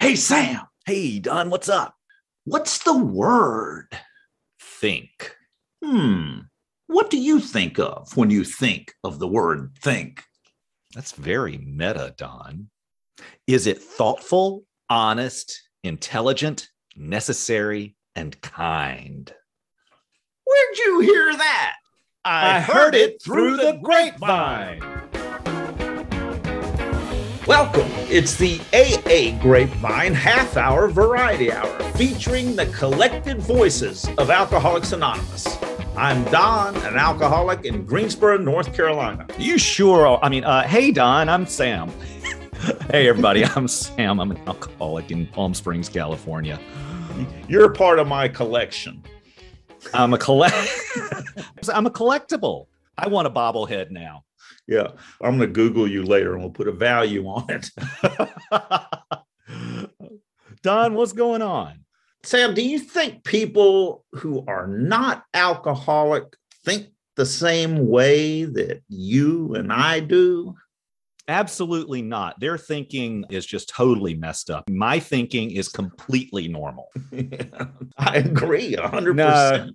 Hey, Sam, Hey, Don, what's up? what's the word? Think. Hmm. What do you think of when you think of the word think? That's very meta, Don. Is it thoughtful, honest, intelligent, necessary, and kind? Where'd you hear that? I heard it through the grapevine. Welcome. It's the AA Grapevine Half Hour Variety Hour featuring the collected voices of Alcoholics Anonymous. I'm Don, an alcoholic in Greensboro, North Carolina. You sure are. I mean, uh, hey, Don, I'm Sam. hey, everybody, I'm Sam. I'm an alcoholic in Palm Springs, California. You're part of my collection. I'm a collect. I'm a collectible. I want a bobblehead now. Yeah, I'm going to Google you later and we'll put a value on it. Don, what's going on? Sam, do you think people who are not alcoholic think the same way that you and I do? Absolutely not. Their thinking is just totally messed up. My thinking is completely normal. I agree 100%. No.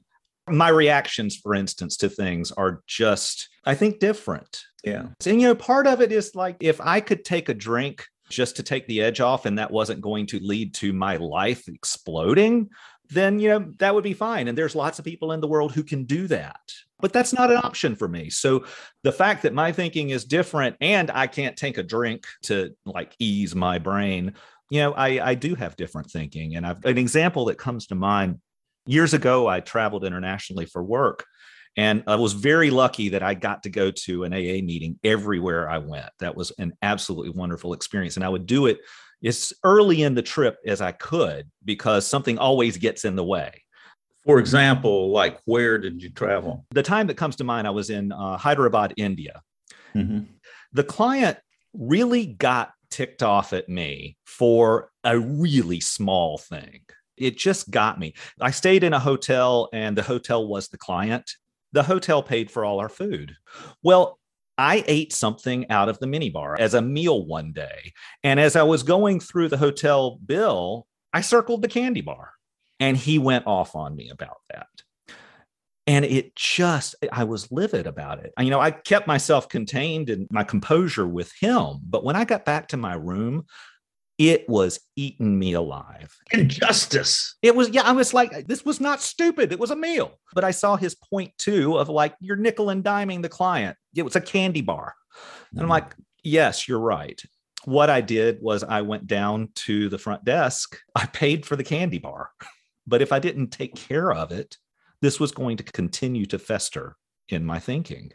My reactions, for instance, to things are just, I think, different. Yeah. And, you know, part of it is like if I could take a drink just to take the edge off and that wasn't going to lead to my life exploding, then, you know, that would be fine. And there's lots of people in the world who can do that. But that's not an option for me. So the fact that my thinking is different and I can't take a drink to like ease my brain, you know, I, I do have different thinking. And I've an example that comes to mind years ago, I traveled internationally for work. And I was very lucky that I got to go to an AA meeting everywhere I went. That was an absolutely wonderful experience. And I would do it as early in the trip as I could because something always gets in the way. For example, like where did you travel? The time that comes to mind, I was in uh, Hyderabad, India. Mhm. The client really got ticked off at me for a really small thing. It just got me. I stayed in a hotel and the hotel was the client. The hotel paid for all our food. Well, I ate something out of the minibar as a meal one day. And as I was going through the hotel bill, I circled the candy bar and he went off on me about that. And it just, I was livid about it. You know, I kept myself contained and my composure with him. But when I got back to my room, it was eating me alive. Injustice. It was, yeah, I was like, this was not stupid. It was a meal. But I saw his point too of like, you're nickel and diming the client. It was a candy bar. And I'm mm-hmm. like, yes, you're right. What I did was I went down to the front desk. I paid for the candy bar. But if I didn't take care of it, this was going to continue to fester in my thinking.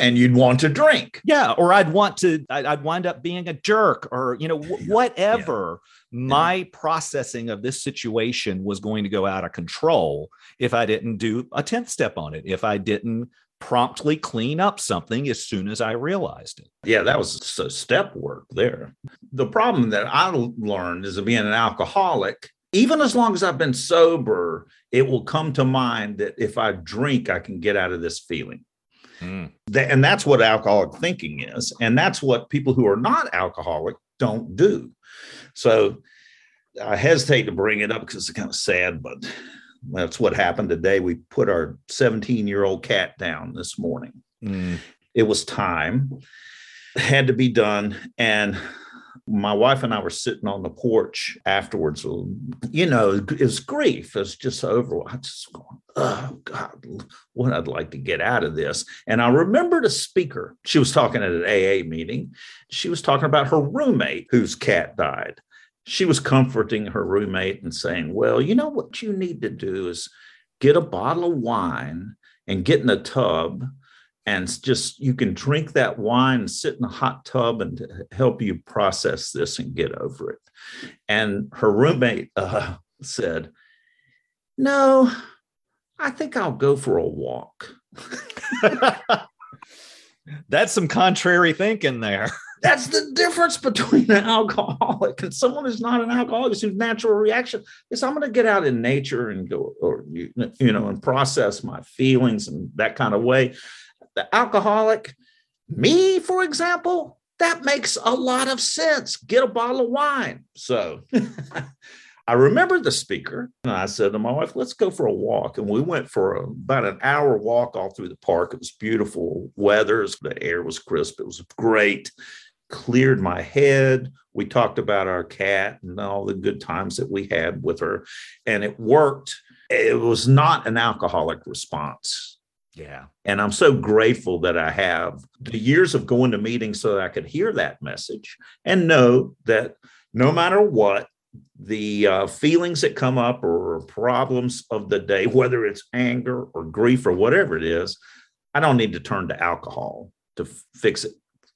And you'd want to drink. Yeah, or I'd want to, I'd, wind up being a jerk, or you know, wh- Yeah, whatever. My mm-hmm. processing of this situation was going to go out of control if I didn't do a tenth step on it. If I didn't promptly clean up something as soon as I realized it. Yeah, that was step work there. The problem that I learned is that being an alcoholic, even as long as I've been sober, it will come to mind that if I drink, I can get out of this feeling. That- and that's what alcoholic thinking is. And that's what people who are not alcoholic don't do. So I hesitate to bring it up because it's kind of sad, but that's what happened today. We put our 17 year old cat down this morning. Mm. It was time, it had to be done. And my wife and I were sitting on the porch afterwards. You know, it's grief. It's just over. I just going, oh God, what I'd like to get out of this. And I remembered a speaker. She was talking at an AA meeting. She was talking about her roommate whose cat died. She was comforting her roommate and saying, Well, you know what you need to do is get a bottle of wine and get in a tub and just you can drink that wine and sit in a hot tub and help you process this and get over it and her roommate uh, said no i think i'll go for a walk That's some contrary thinking there. That's the difference between an alcoholic and someone who's not an alcoholic, whose natural reaction is I'm going to get out in nature and go, or you, you know, and process my feelings and that kind of way. The alcoholic, me, for example, that makes a lot of sense. Get a bottle of wine. So I remember the speaker and I said to my wife, let's go for a walk. And we went for a, about an hour walk all through the park. It was beautiful weather. The air was crisp. It was great. Cleared my head. We talked about our cat and all the good times that we had with her. And it worked. It was not an alcoholic response. Yeah. And I'm so grateful that I have the years of going to meetings so that I could hear that message and know that no matter what, the uh, feelings that come up or problems of the day, whether it's anger or grief or whatever it is, I don't need to turn to alcohol to f- fix it.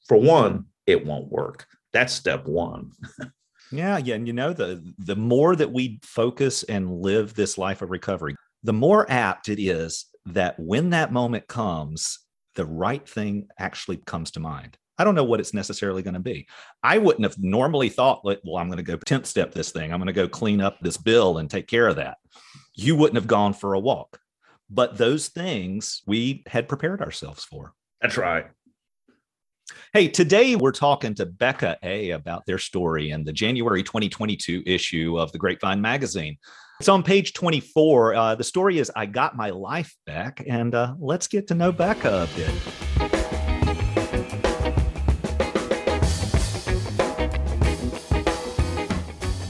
For one, it won't work. That's step one. yeah, yeah, and you know the the more that we focus and live this life of recovery, the more apt it is that when that moment comes, the right thing actually comes to mind. I don't know what it's necessarily going to be. I wouldn't have normally thought, well, I'm going to go 10th step this thing. I'm going to go clean up this bill and take care of that. You wouldn't have gone for a walk. But those things we had prepared ourselves for. That's right. Hey, today we're talking to Becca A about their story in the January 2022 issue of the Grapevine magazine. It's on page 24. Uh, the story is I Got My Life Back, and uh, let's get to know Becca a bit.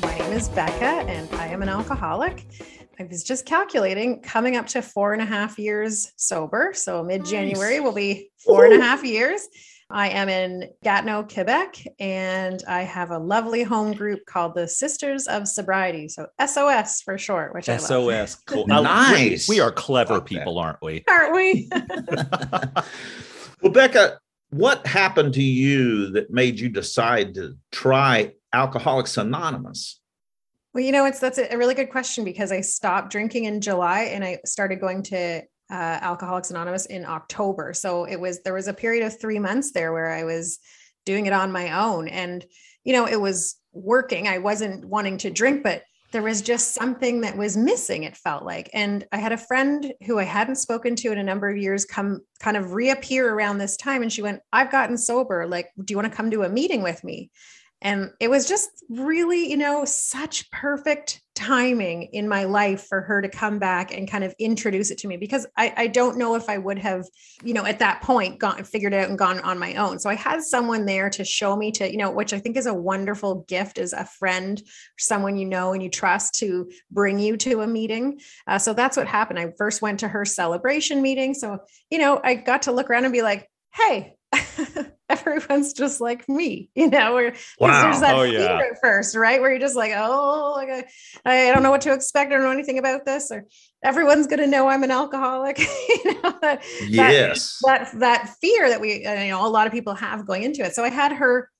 My name is Becca, and I am an alcoholic. I was just calculating, coming up to four and a half years sober. So mid January nice. will be four Ooh. and a half years. I am in Gatineau, Quebec, and I have a lovely home group called the Sisters of Sobriety. So SOS for short, which SOS. I love. Cool. nice. We, we, are clever people, aren't we? Aren't we? well, Becca, what happened to you that made you decide to try Alcoholics Anonymous? Well, you know, it's that's a really good question because I stopped drinking in July and I started going to uh, Alcoholics Anonymous in October. So it was there was a period of three months there where I was doing it on my own, and you know, it was working. I wasn't wanting to drink, but there was just something that was missing. It felt like, and I had a friend who I hadn't spoken to in a number of years come kind of reappear around this time, and she went, "I've gotten sober. Like, do you want to come to a meeting with me?" And it was just really, you know, such perfect timing in my life for her to come back and kind of introduce it to me because I, I don't know if I would have, you know, at that point gone figured out and gone on my own. So I had someone there to show me to, you know, which I think is a wonderful gift as a friend, someone you know and you trust to bring you to a meeting. Uh, so that's what happened. I first went to her celebration meeting. So, you know, I got to look around and be like, hey, everyone's just like me, you know, where wow. there's that oh, fear yeah. at first, right? Where you're just like, oh, like I, I don't know what to expect. I don't know anything about this, or everyone's going to know I'm an alcoholic. you know, that, yes, that, that that fear that we, you know, a lot of people have going into it. So I had her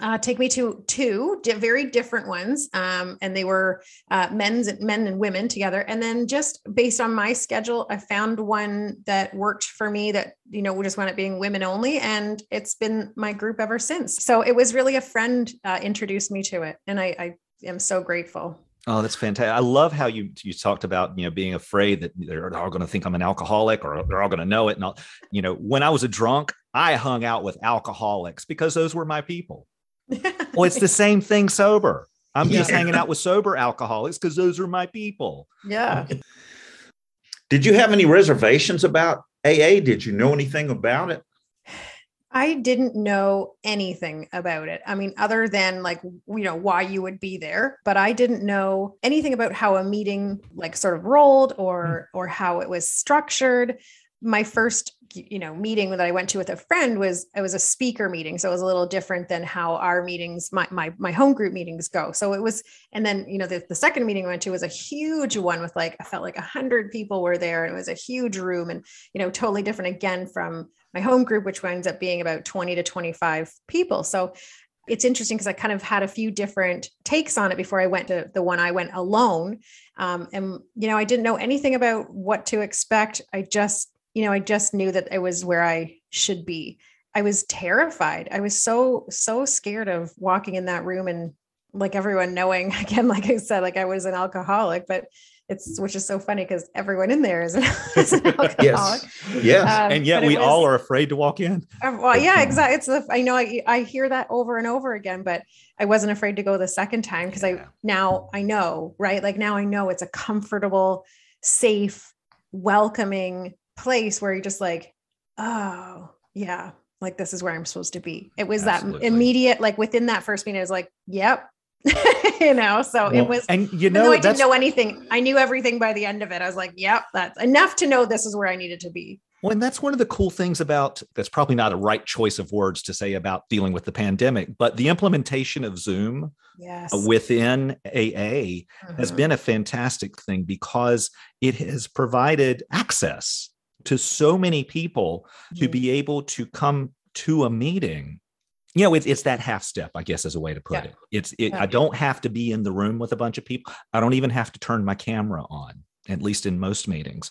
uh, take me to two di- very different ones, um, and they were uh, men's men and women together. And then just based on my schedule, I found one that worked for me. That you know, just wound up being women only, and it's been my group ever since. So it was really a friend uh, introduced me to it, and I, I am so grateful. Oh, that's fantastic! I love how you you talked about you know being afraid that they're all going to think I'm an alcoholic or they're all going to know it. And all, you know, when I was a drunk, I hung out with alcoholics because those were my people well, it's the same thing sober. I'm yeah. just hanging out with sober alcoholics because those are my people. Yeah. Did you have any reservations about AA? Did you know anything about it? I didn't know anything about it. I mean, other than like, you know, why you would be there, but I didn't know anything about how a meeting like sort of rolled or hmm. or how it was structured my first you know meeting that i went to with a friend was it was a speaker meeting so it was a little different than how our meetings my my, my home group meetings go so it was and then you know the, the second meeting i went to was a huge one with like i felt like a hundred people were there and it was a huge room and you know totally different again from my home group which winds up being about 20 to 25 people so it's interesting because I kind of had a few different takes on it before I went to the one I went alone. Um, and, you know, I didn't know anything about what to expect. I just you know, I just knew that it was where I should be. I was terrified. I was so, so scared of walking in that room and like everyone knowing again, like I said, like I was an alcoholic, but it's which is so funny because everyone in there is an, is an alcoholic. Yes. Yes. Um, and yet but it we all are afraid to walk in. Uh, Well, yeah, exactly. It's the I know I, I hear that over and over again, but I wasn't afraid to go the second time because I now I know, right? Like now I know it's a comfortable, safe, welcoming place where you're just like, oh yeah, like this is where I'm supposed to be. It was Absolutely. that immediate, like within that first meeting, I was like, yep. you know, so Well, it was And you know, I didn't know anything, I knew everything by the end of it. I was like, yep, that's enough to know this is where I needed to be. Well, and that's one of the cool things about that's probably not a right choice of words to say about dealing with the pandemic, but the implementation of Zoom Yes. within AA has Mhm. been a fantastic thing because it has provided access to so many people to Mhm. be able to come to a meeting. You know, it's, it's that half step, I guess, is a way to put Yeah. it. It's it, Yeah. I don't have to be in the room with a bunch of people. I don't even have to turn my camera on, at least in most meetings.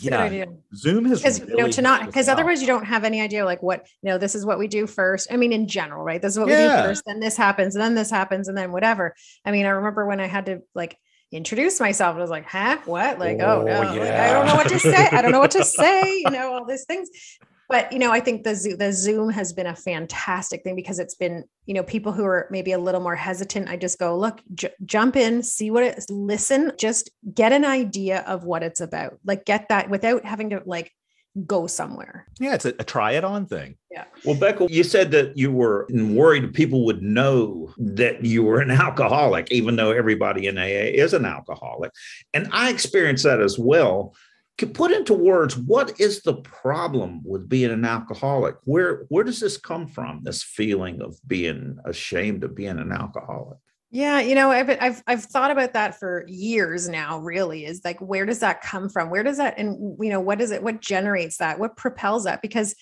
Yeah. Zoom has because you know to not because otherwise you don't have any idea like what you know this is what we do first i mean in general right this is what we do first then this happens and then this happens and then whatever i mean i remember when i had to like introduce myself i was like huh? What? Like oh, Oh, no. Like, i don't know what to say. I don't know what to say you know all these things. But you know i think the the zoom has been a fantastic thing because it's been you know people who are maybe a little more hesitant i just go look j- jump in see what it is listen just get an idea of what it's about. Like get that without having to like go somewhere yeah, it's a, a try it on thing. Yeah. Well, Becca, you said that you were worried people would know that you were an alcoholic, even though everybody in AA is an alcoholic. And I experienced that as well. Could put into words, what is the problem with being an alcoholic? Where where does this come from? This feeling of being ashamed of being an alcoholic? Yeah, you know, I've I've I've thought about that for years now. Really, is like where does that come from? Where does that and you know what is it? What generates that? What propels that? Because,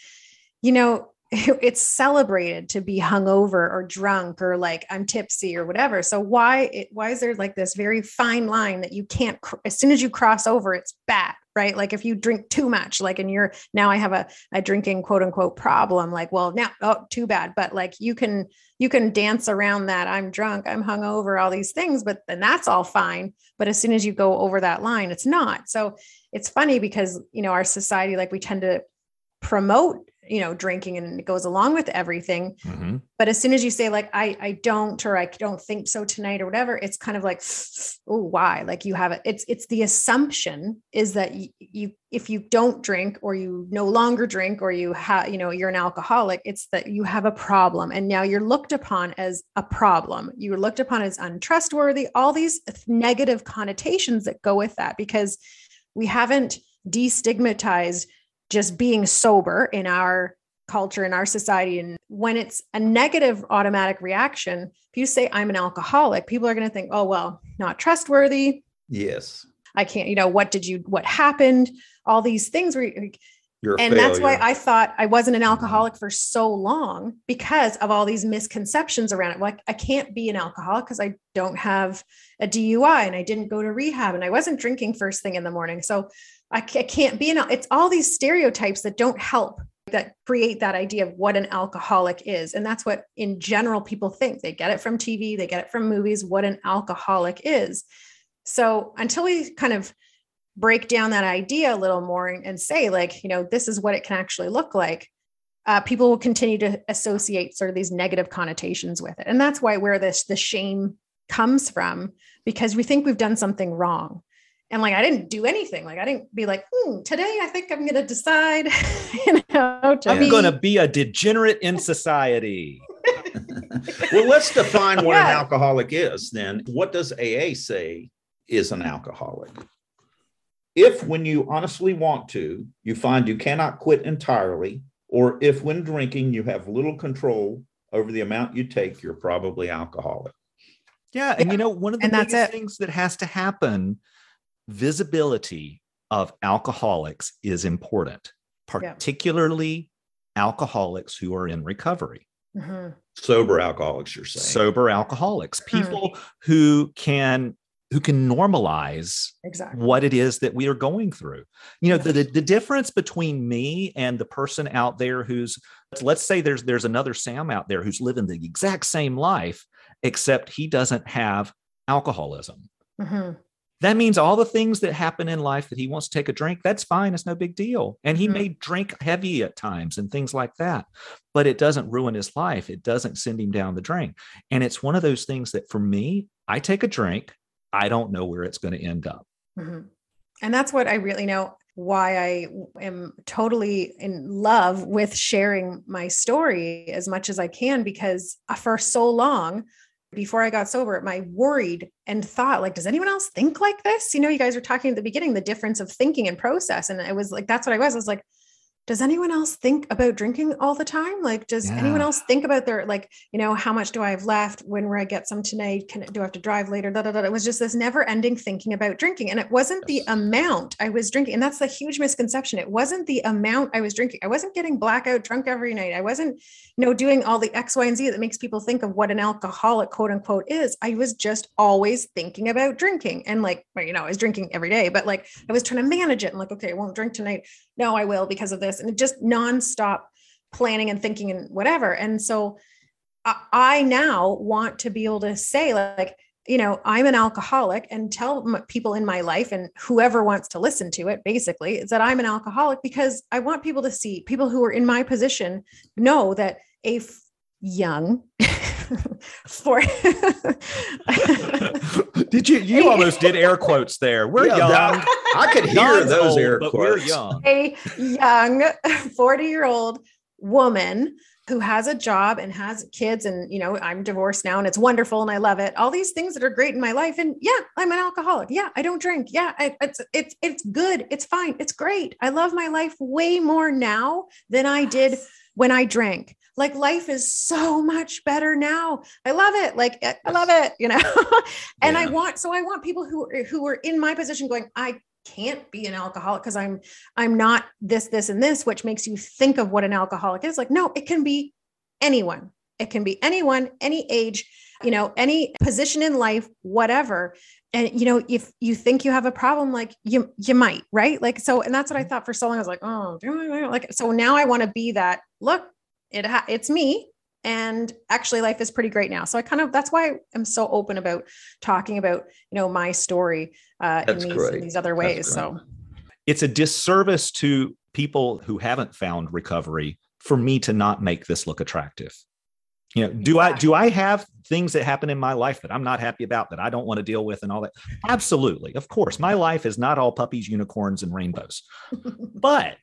you know, it's celebrated to be hungover or drunk or like I'm tipsy or whatever. So why it, why is there like this very fine line that you can't as soon as you cross over, it's bad, right? Like if you drink too much, like and you're now I have a a drinking quote unquote problem. Like, well, now oh too bad, but like you can you can dance around that i'm drunk i'm hungover all these things but then that's all fine but as soon as you go over that line it's not so it's funny because you know our society like we tend to promote you know drinking and it goes along with everything. Mhm. but as soon as you say like i i don't or i don't think so tonight or whatever it's kind of like oh why? Like you have it it's it's the assumption is that you, you if you don't drink or you no longer drink or you have you know you're an alcoholic it's that you have a problem. And now you're looked upon as a problem. You're looked upon as untrustworthy. All these negative connotations that go with that because we haven't destigmatized just being sober in our culture in our society. And when it's a negative automatic reaction if you say i'm an alcoholic people are going to think oh well not trustworthy. Yes. i can't you know what did you what happened? All these things where You're and that's why i thought i wasn't an alcoholic for so long because of all these misconceptions around it. Like i can't be an alcoholic because i don't have a dui and i didn't go to rehab and i wasn't drinking first thing in the morning. So i I can't be an it's all these stereotypes that don't help that create that idea of what an alcoholic is. And that's what in general people think. They get it from tv they get it from movies what an alcoholic is. So until we kind of break down that idea a little more and, and say like you know this is what it can actually look like uh, people will continue to associate sort of these negative connotations with it and that's why where this the shame comes from because we think we've done something wrong and like i didn't do anything like i didn't be like hmm, today i think i'm going to decide you know to I'm be- going to be a degenerate in society. well, let's define what an alcoholic is then. What does AA say is an alcoholic? If, when you honestly want to, you find you cannot quit entirely, or if, when drinking, you have little control over the amount you take, you're probably alcoholic. Yeah, and you know one of the And biggest things that has to happen, visibility of alcoholics is important, Yeah. particularly alcoholics who are in recovery. Mhm. Sober alcoholics, you're saying. sober alcoholics Hmm. people who can who can normalize exactly what it is that we are going through you know the, the, the difference between me and the person out there who's let's say there's there's another sam out there who's living the exact same life except he doesn't have alcoholism. hmm That means all the things that happen in life that he wants to take a drink, that's fine. It's no big deal. And he Mhm. may drink heavy at times and things like that, but it doesn't ruin his life. It doesn't send him down the drain. And it's one of those things that for me, I take a drink, I don't know where it's going to end up. hmm And that's what I really know why I am totally in love with sharing my story as much as I can because uh, for so long before I got sober, my worried and thought like, does anyone else think like this? You know, you guys were talking at the beginning, the difference of thinking and process. And it was like, that's what I was. I was like, does anyone else think about drinking all the time? Like, does anyone else think about their like, you know, how much do I have left? When will I get some tonight? Can do I have to drive later? Da, da, da. It was just this never-ending thinking about drinking. And it wasn't the amount I was drinking. And that's the huge misconception. It wasn't the amount I was drinking. I wasn't getting blackout drunk every night. I wasn't, you know, doing all the X, Y, and Z that makes people think of what an alcoholic, quote unquote, is. I was just always thinking about drinking. And like, well, you know, I was drinking every day, but like I was trying to manage it and like, okay, I won't drink tonight no, I will because of this. And it just nonstop planning and thinking and whatever. And so I, now want to be able to say, like, you know, I'm an alcoholic and tell people in my life and whoever wants to listen to it basically is that I'm an alcoholic because I want people to see people who are in my position know that a young for did you? You almost did air quotes there. We're Yeah, young. that- I could hear John's those old, air but we're quotes. young. a young 40 year old woman who has a job and has kids and you know i'm divorced now and it's wonderful and i love it all these things that are great in my life and yeah i'm an alcoholic yeah i don't drink yeah I, it's it's it's good it's fine it's great i love my life way more now than i did when i drank like life is so much better now. I love it like i I love it you know? And i want so i want people who who are in my position going i can't be an alcoholic because i'm i'm not this this and this which makes you think of what an alcoholic is like no it can be anyone. It can be anyone any age you know any position in life whatever. And you know if you think you have a problem like you you might right? Like so and that's what i mm-hmm. thought for so long. I was like oh like so now i want to be that look it ha- it's me and actually life is pretty great now so i kind of that's why i'm so open about talking about you know my story uh in these, in these other ways so it's a disservice to people who haven't found recovery for me to not make this look attractive. You know, do I do I have things that happen in my life that I'm not happy about that I don't want to deal with and all that? Absolutely. Of course, my life is not all puppies, unicorns and rainbows. But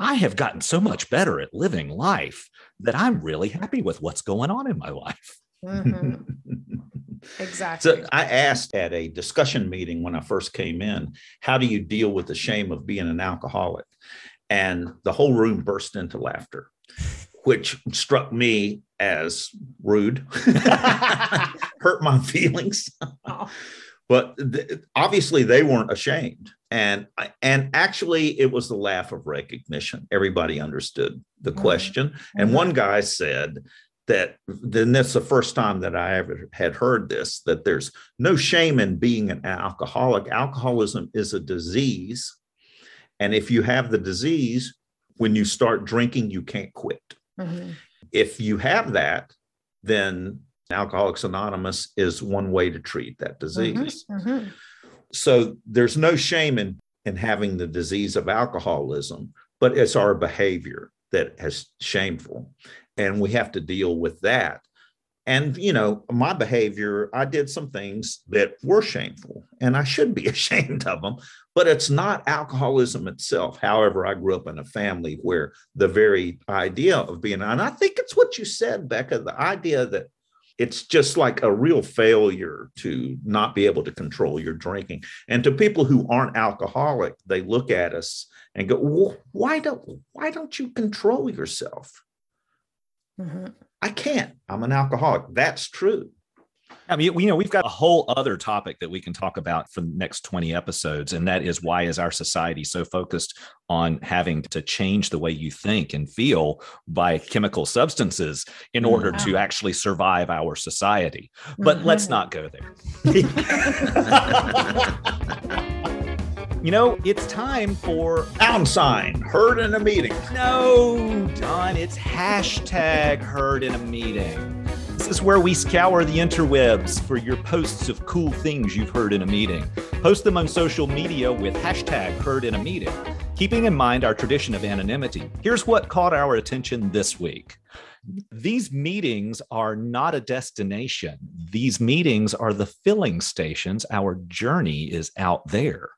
I have gotten so much better at living life that I'm really happy with what's going on in my life. Mhm, exactly So I asked at a discussion meeting when I first came in, how do you deal with the shame of being an alcoholic? And the whole room burst into laughter, which struck me as rude, hurt my feelings. Oh. But th- obviously they weren't ashamed. And and actually it was the laugh of recognition. Everybody understood the question. And Mhm. one guy said that then that's the first time that I ever had heard this that there's no shame in being an alcoholic. Alcoholism is a disease. And if you have the disease, when you start drinking, you can't quit. Mhm. If you have that, then Alcoholics Anonymous is one way to treat that disease. Mhm. So there's no shame in, in having the disease of alcoholism, but it's our behavior that is shameful. And we have to deal with that. And, you know, my behavior, I did some things that were shameful and I should be ashamed of them, but it's not alcoholism itself. However, I grew up in a family where the very idea of being, and I think it's what you said, Becca, the idea that it's just like a real failure to not be able to control your drinking. And to people who aren't alcoholic, they look at us and go, well, "Why don't why don't you control yourself?" Mhm. I can't. I'm an alcoholic. That's true. I mean, you know, we've got a whole other topic that we can talk about for the next 20 episodes. And that is why is our society so focused on having to change the way you think and feel by chemical substances in order to actually survive our society. But let's Mhm. not go there. You know, it's time for Pound sign heard in a meeting. no, Don, it's hashtag heard in a meeting. Is where we scour the interwebs for your posts of cool things you've heard in a meeting. Post them on social media with hashtag heard in a meeting. Keeping in mind our tradition of anonymity, here's what caught our attention this week. These meetings are not a destination. These meetings are the filling stations. Our journey is out there.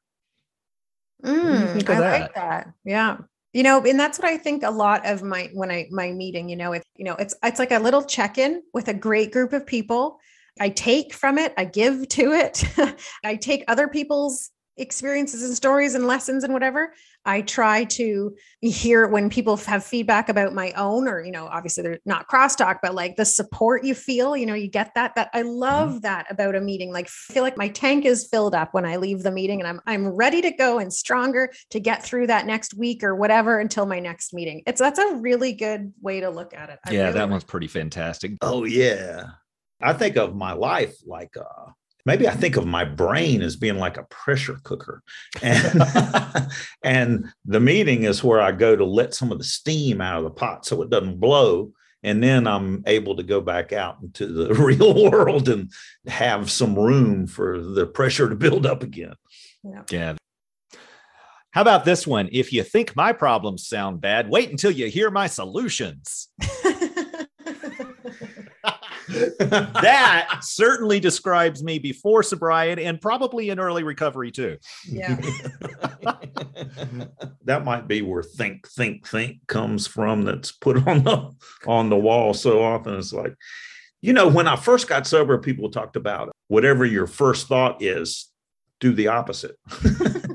Mm, I that? like that. Yeah. You know, and that's what I think a lot of my when I my meeting, you know, it's you know, it's it's like a little check-in with a great group of people. I take from it, I give to it. I take other people's experiences and stories and lessons and whatever i try to hear when people have feedback about my own or you know obviously they're not crosstalk but like the support you feel you know you get that that i mm-hmm. love that about a meeting. Like feel like my tank is filled up when i leave the meeting and i'm i'm ready to go and stronger to get through that next week or whatever until my next meeting. It's that's a really good way to look at it. I yeah really that one's pretty fantastic. Oh yeah. I think of my life like uh maybe I think of my brain as being like a pressure cooker. And, and the meeting is where I go to let some of the steam out of the pot so it doesn't blow. And then I'm able to go back out into the real world and have some room for the pressure to build up again. Yeah. yeah. How about this one? If you think my problems sound bad, wait until you hear my solutions. that certainly describes me before sobriety and probably in early recovery too. Yeah. that might be where think, think, think comes from that's put on the on the wall so often. It's like, you know, when I first got sober, people talked about whatever your first thought is, do the opposite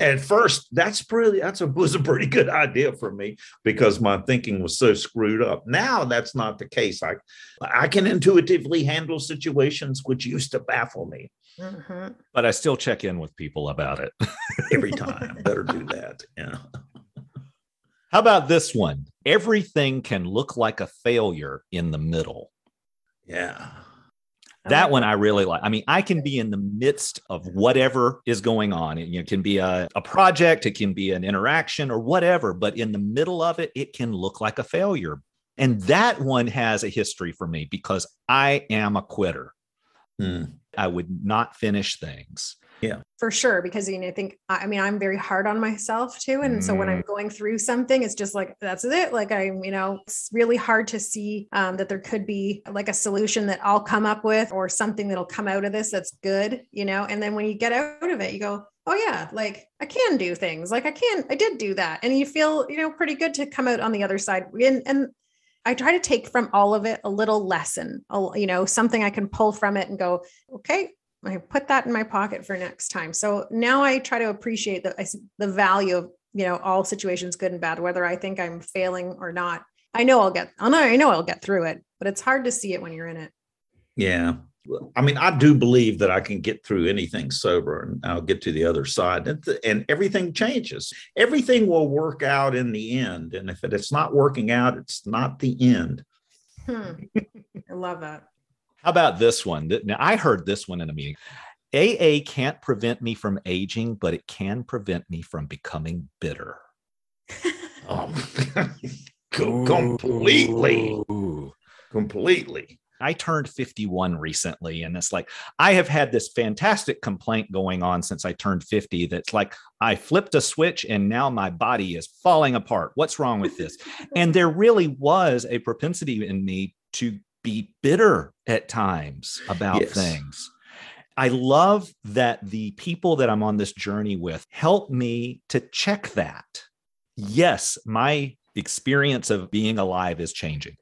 at first that's pretty that's a was a pretty good idea for me because my thinking was so screwed up. Now that's not the case. I i can intuitively handle situations which used to baffle me. Mm-hmm. but i still check in with people about it. Every time. Better do that. Yeah. How about this one? Everything can look like a failure in the middle. Yeah that one I really like. I mean, I can be in the midst of whatever is going on. It, you know, can be a, a project, it can be an interaction or whatever, but in the middle of it, it can look like a failure. And that one has a history for me because I am a quitter. Hmm. I would not finish things. Yeah. For sure. Because you know, I think I mean I'm very hard on myself too. And mm. so when I'm mm. going through something, it's just like that's it. Like I'm, you know, it's really hard to see um, that there could be like a solution that I'll come up with or something that'll come out of this that's good, you know. And then when you get out of it, you go, oh yeah, like I can do things. Like I can, I did do that. And you feel, you know, pretty good to come out on the other side. And and I try to take from all of it a little lesson, you know, something I can pull from it and go, okay, I put that in my pocket for next time. So now I try to appreciate the the value of you know all situations, good and bad, whether I think I'm failing or not. I know I'll get. I know I know I'll get through it, but it's hard to see it when you're in it. Yeah. I mean, I do believe that I can get through anything sober and I'll get to the other side and, and everything changes. Everything will work out in the end. And if it's not working out, it's not the end. Hmm. I love that. How about this one? Now, I heard this one in a meeting. AA can't prevent me from aging, but it can prevent me from becoming bitter. um, completely. Completely. I turned 51 recently, and it's like I have had this fantastic complaint going on since I turned 50 that's like I flipped a switch and now my body is falling apart. What's wrong with this? and there really was a propensity in me to be bitter at times about yes. things. I love that the people that I'm on this journey with help me to check that. Yes, my experience of being alive is changing.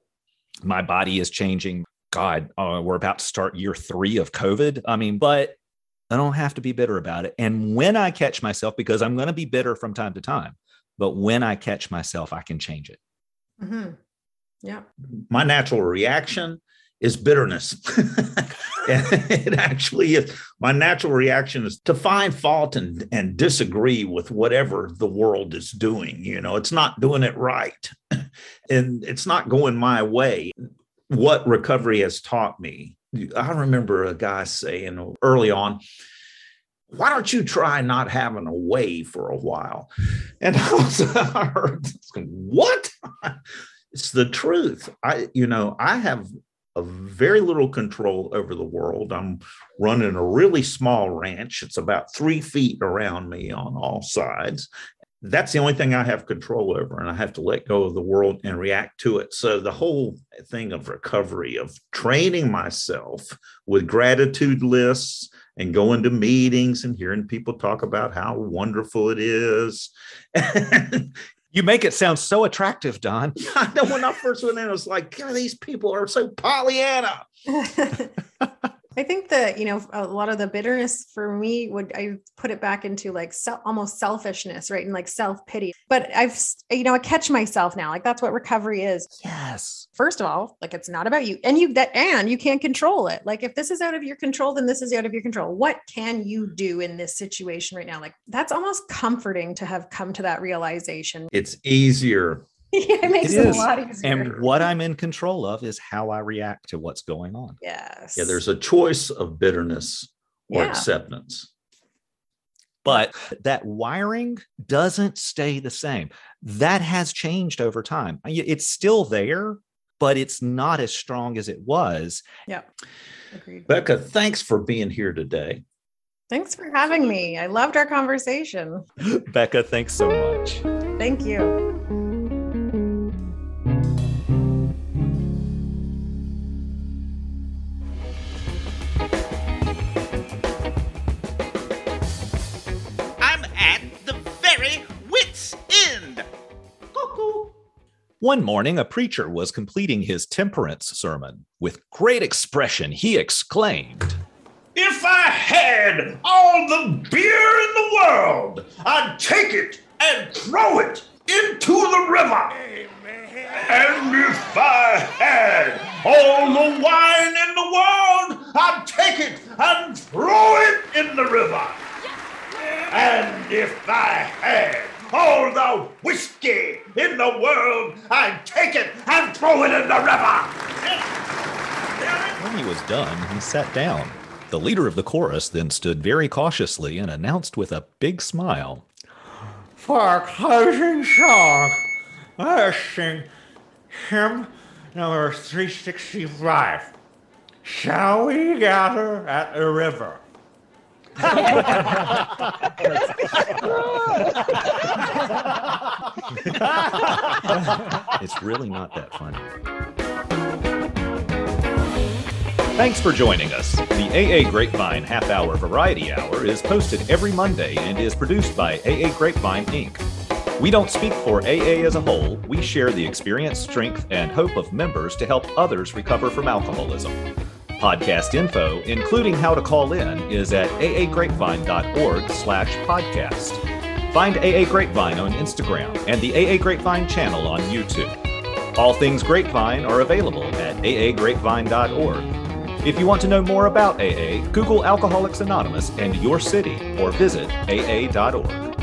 My body is changing. God, uh, we're about to start year three of COVID. I mean, but I don't have to be bitter about it. And when I catch myself, because I'm going to be bitter from time to time, but when I catch myself, I can change it. Mm-hmm. Yeah. My natural reaction is bitterness. it actually is. My natural reaction is to find fault and, and disagree with whatever the world is doing. You know, it's not doing it right and it's not going my way. What recovery has taught me, I remember a guy saying early on, why don't you try not having a way for a while? And I was, I heard, what? It's the truth. I, you know, I have a very little control over the world. I'm running a really small ranch. It's about three feet around me on all sides. That's the only thing I have control over, and I have to let go of the world and react to it. So, the whole thing of recovery, of training myself with gratitude lists and going to meetings and hearing people talk about how wonderful it is. You make it sound so attractive, Don. I know when I first went in, I was like, God, these people are so Pollyanna. I think that, you know, a lot of the bitterness for me would, I put it back into like se- almost selfishness, right? And like self pity. But I've, you know, I catch myself now. Like that's what recovery is. Yes. First of all, like it's not about you and you, that, and you can't control it. Like if this is out of your control, then this is out of your control. What can you do in this situation right now? Like that's almost comforting to have come to that realization. It's easier it makes It it, is. a lot easier. And what I'm in control of is how I react to what's going on. yes. Yeah, there's a choice of bitterness or Yeah. acceptance. But that wiring doesn't stay the same. That has changed over time. It's still there, but it's not as strong as it was. Yeah. Agreed. Becca, thanks for being here today. Thanks for having me. I loved our conversation. Becca, thanks so much. Thank you. One morning, a preacher was completing his temperance sermon. With great expression, he exclaimed, If I had all the beer in the world, I'd take it and throw it into the river. Amen. And if I had all the wine in the world, I'd take it and throw it in the river. And if I had all the whiskey in the world, I'd take it and throw it in the river. When he was done, he sat down. The leader of the chorus then stood very cautiously and announced with a big smile, For our closing song, let's sing hymn number 365. Shall we gather at the river? It's really not that funny. Thanks for joining us. The AA Grapevine Half Hour Variety Hour is posted every Monday and is produced by AA Grapevine Inc. We don't speak for AA as a whole, we share the experience, strength, and hope of members to help others recover from alcoholism. Podcast info, including how to call in, is at aagrapevine.org slash podcast. Find AA Grapevine on Instagram and the AA Grapevine channel on YouTube. All things Grapevine are available at aagrapevine.org. If you want to know more about AA, Google Alcoholics Anonymous and your city or visit aa.org.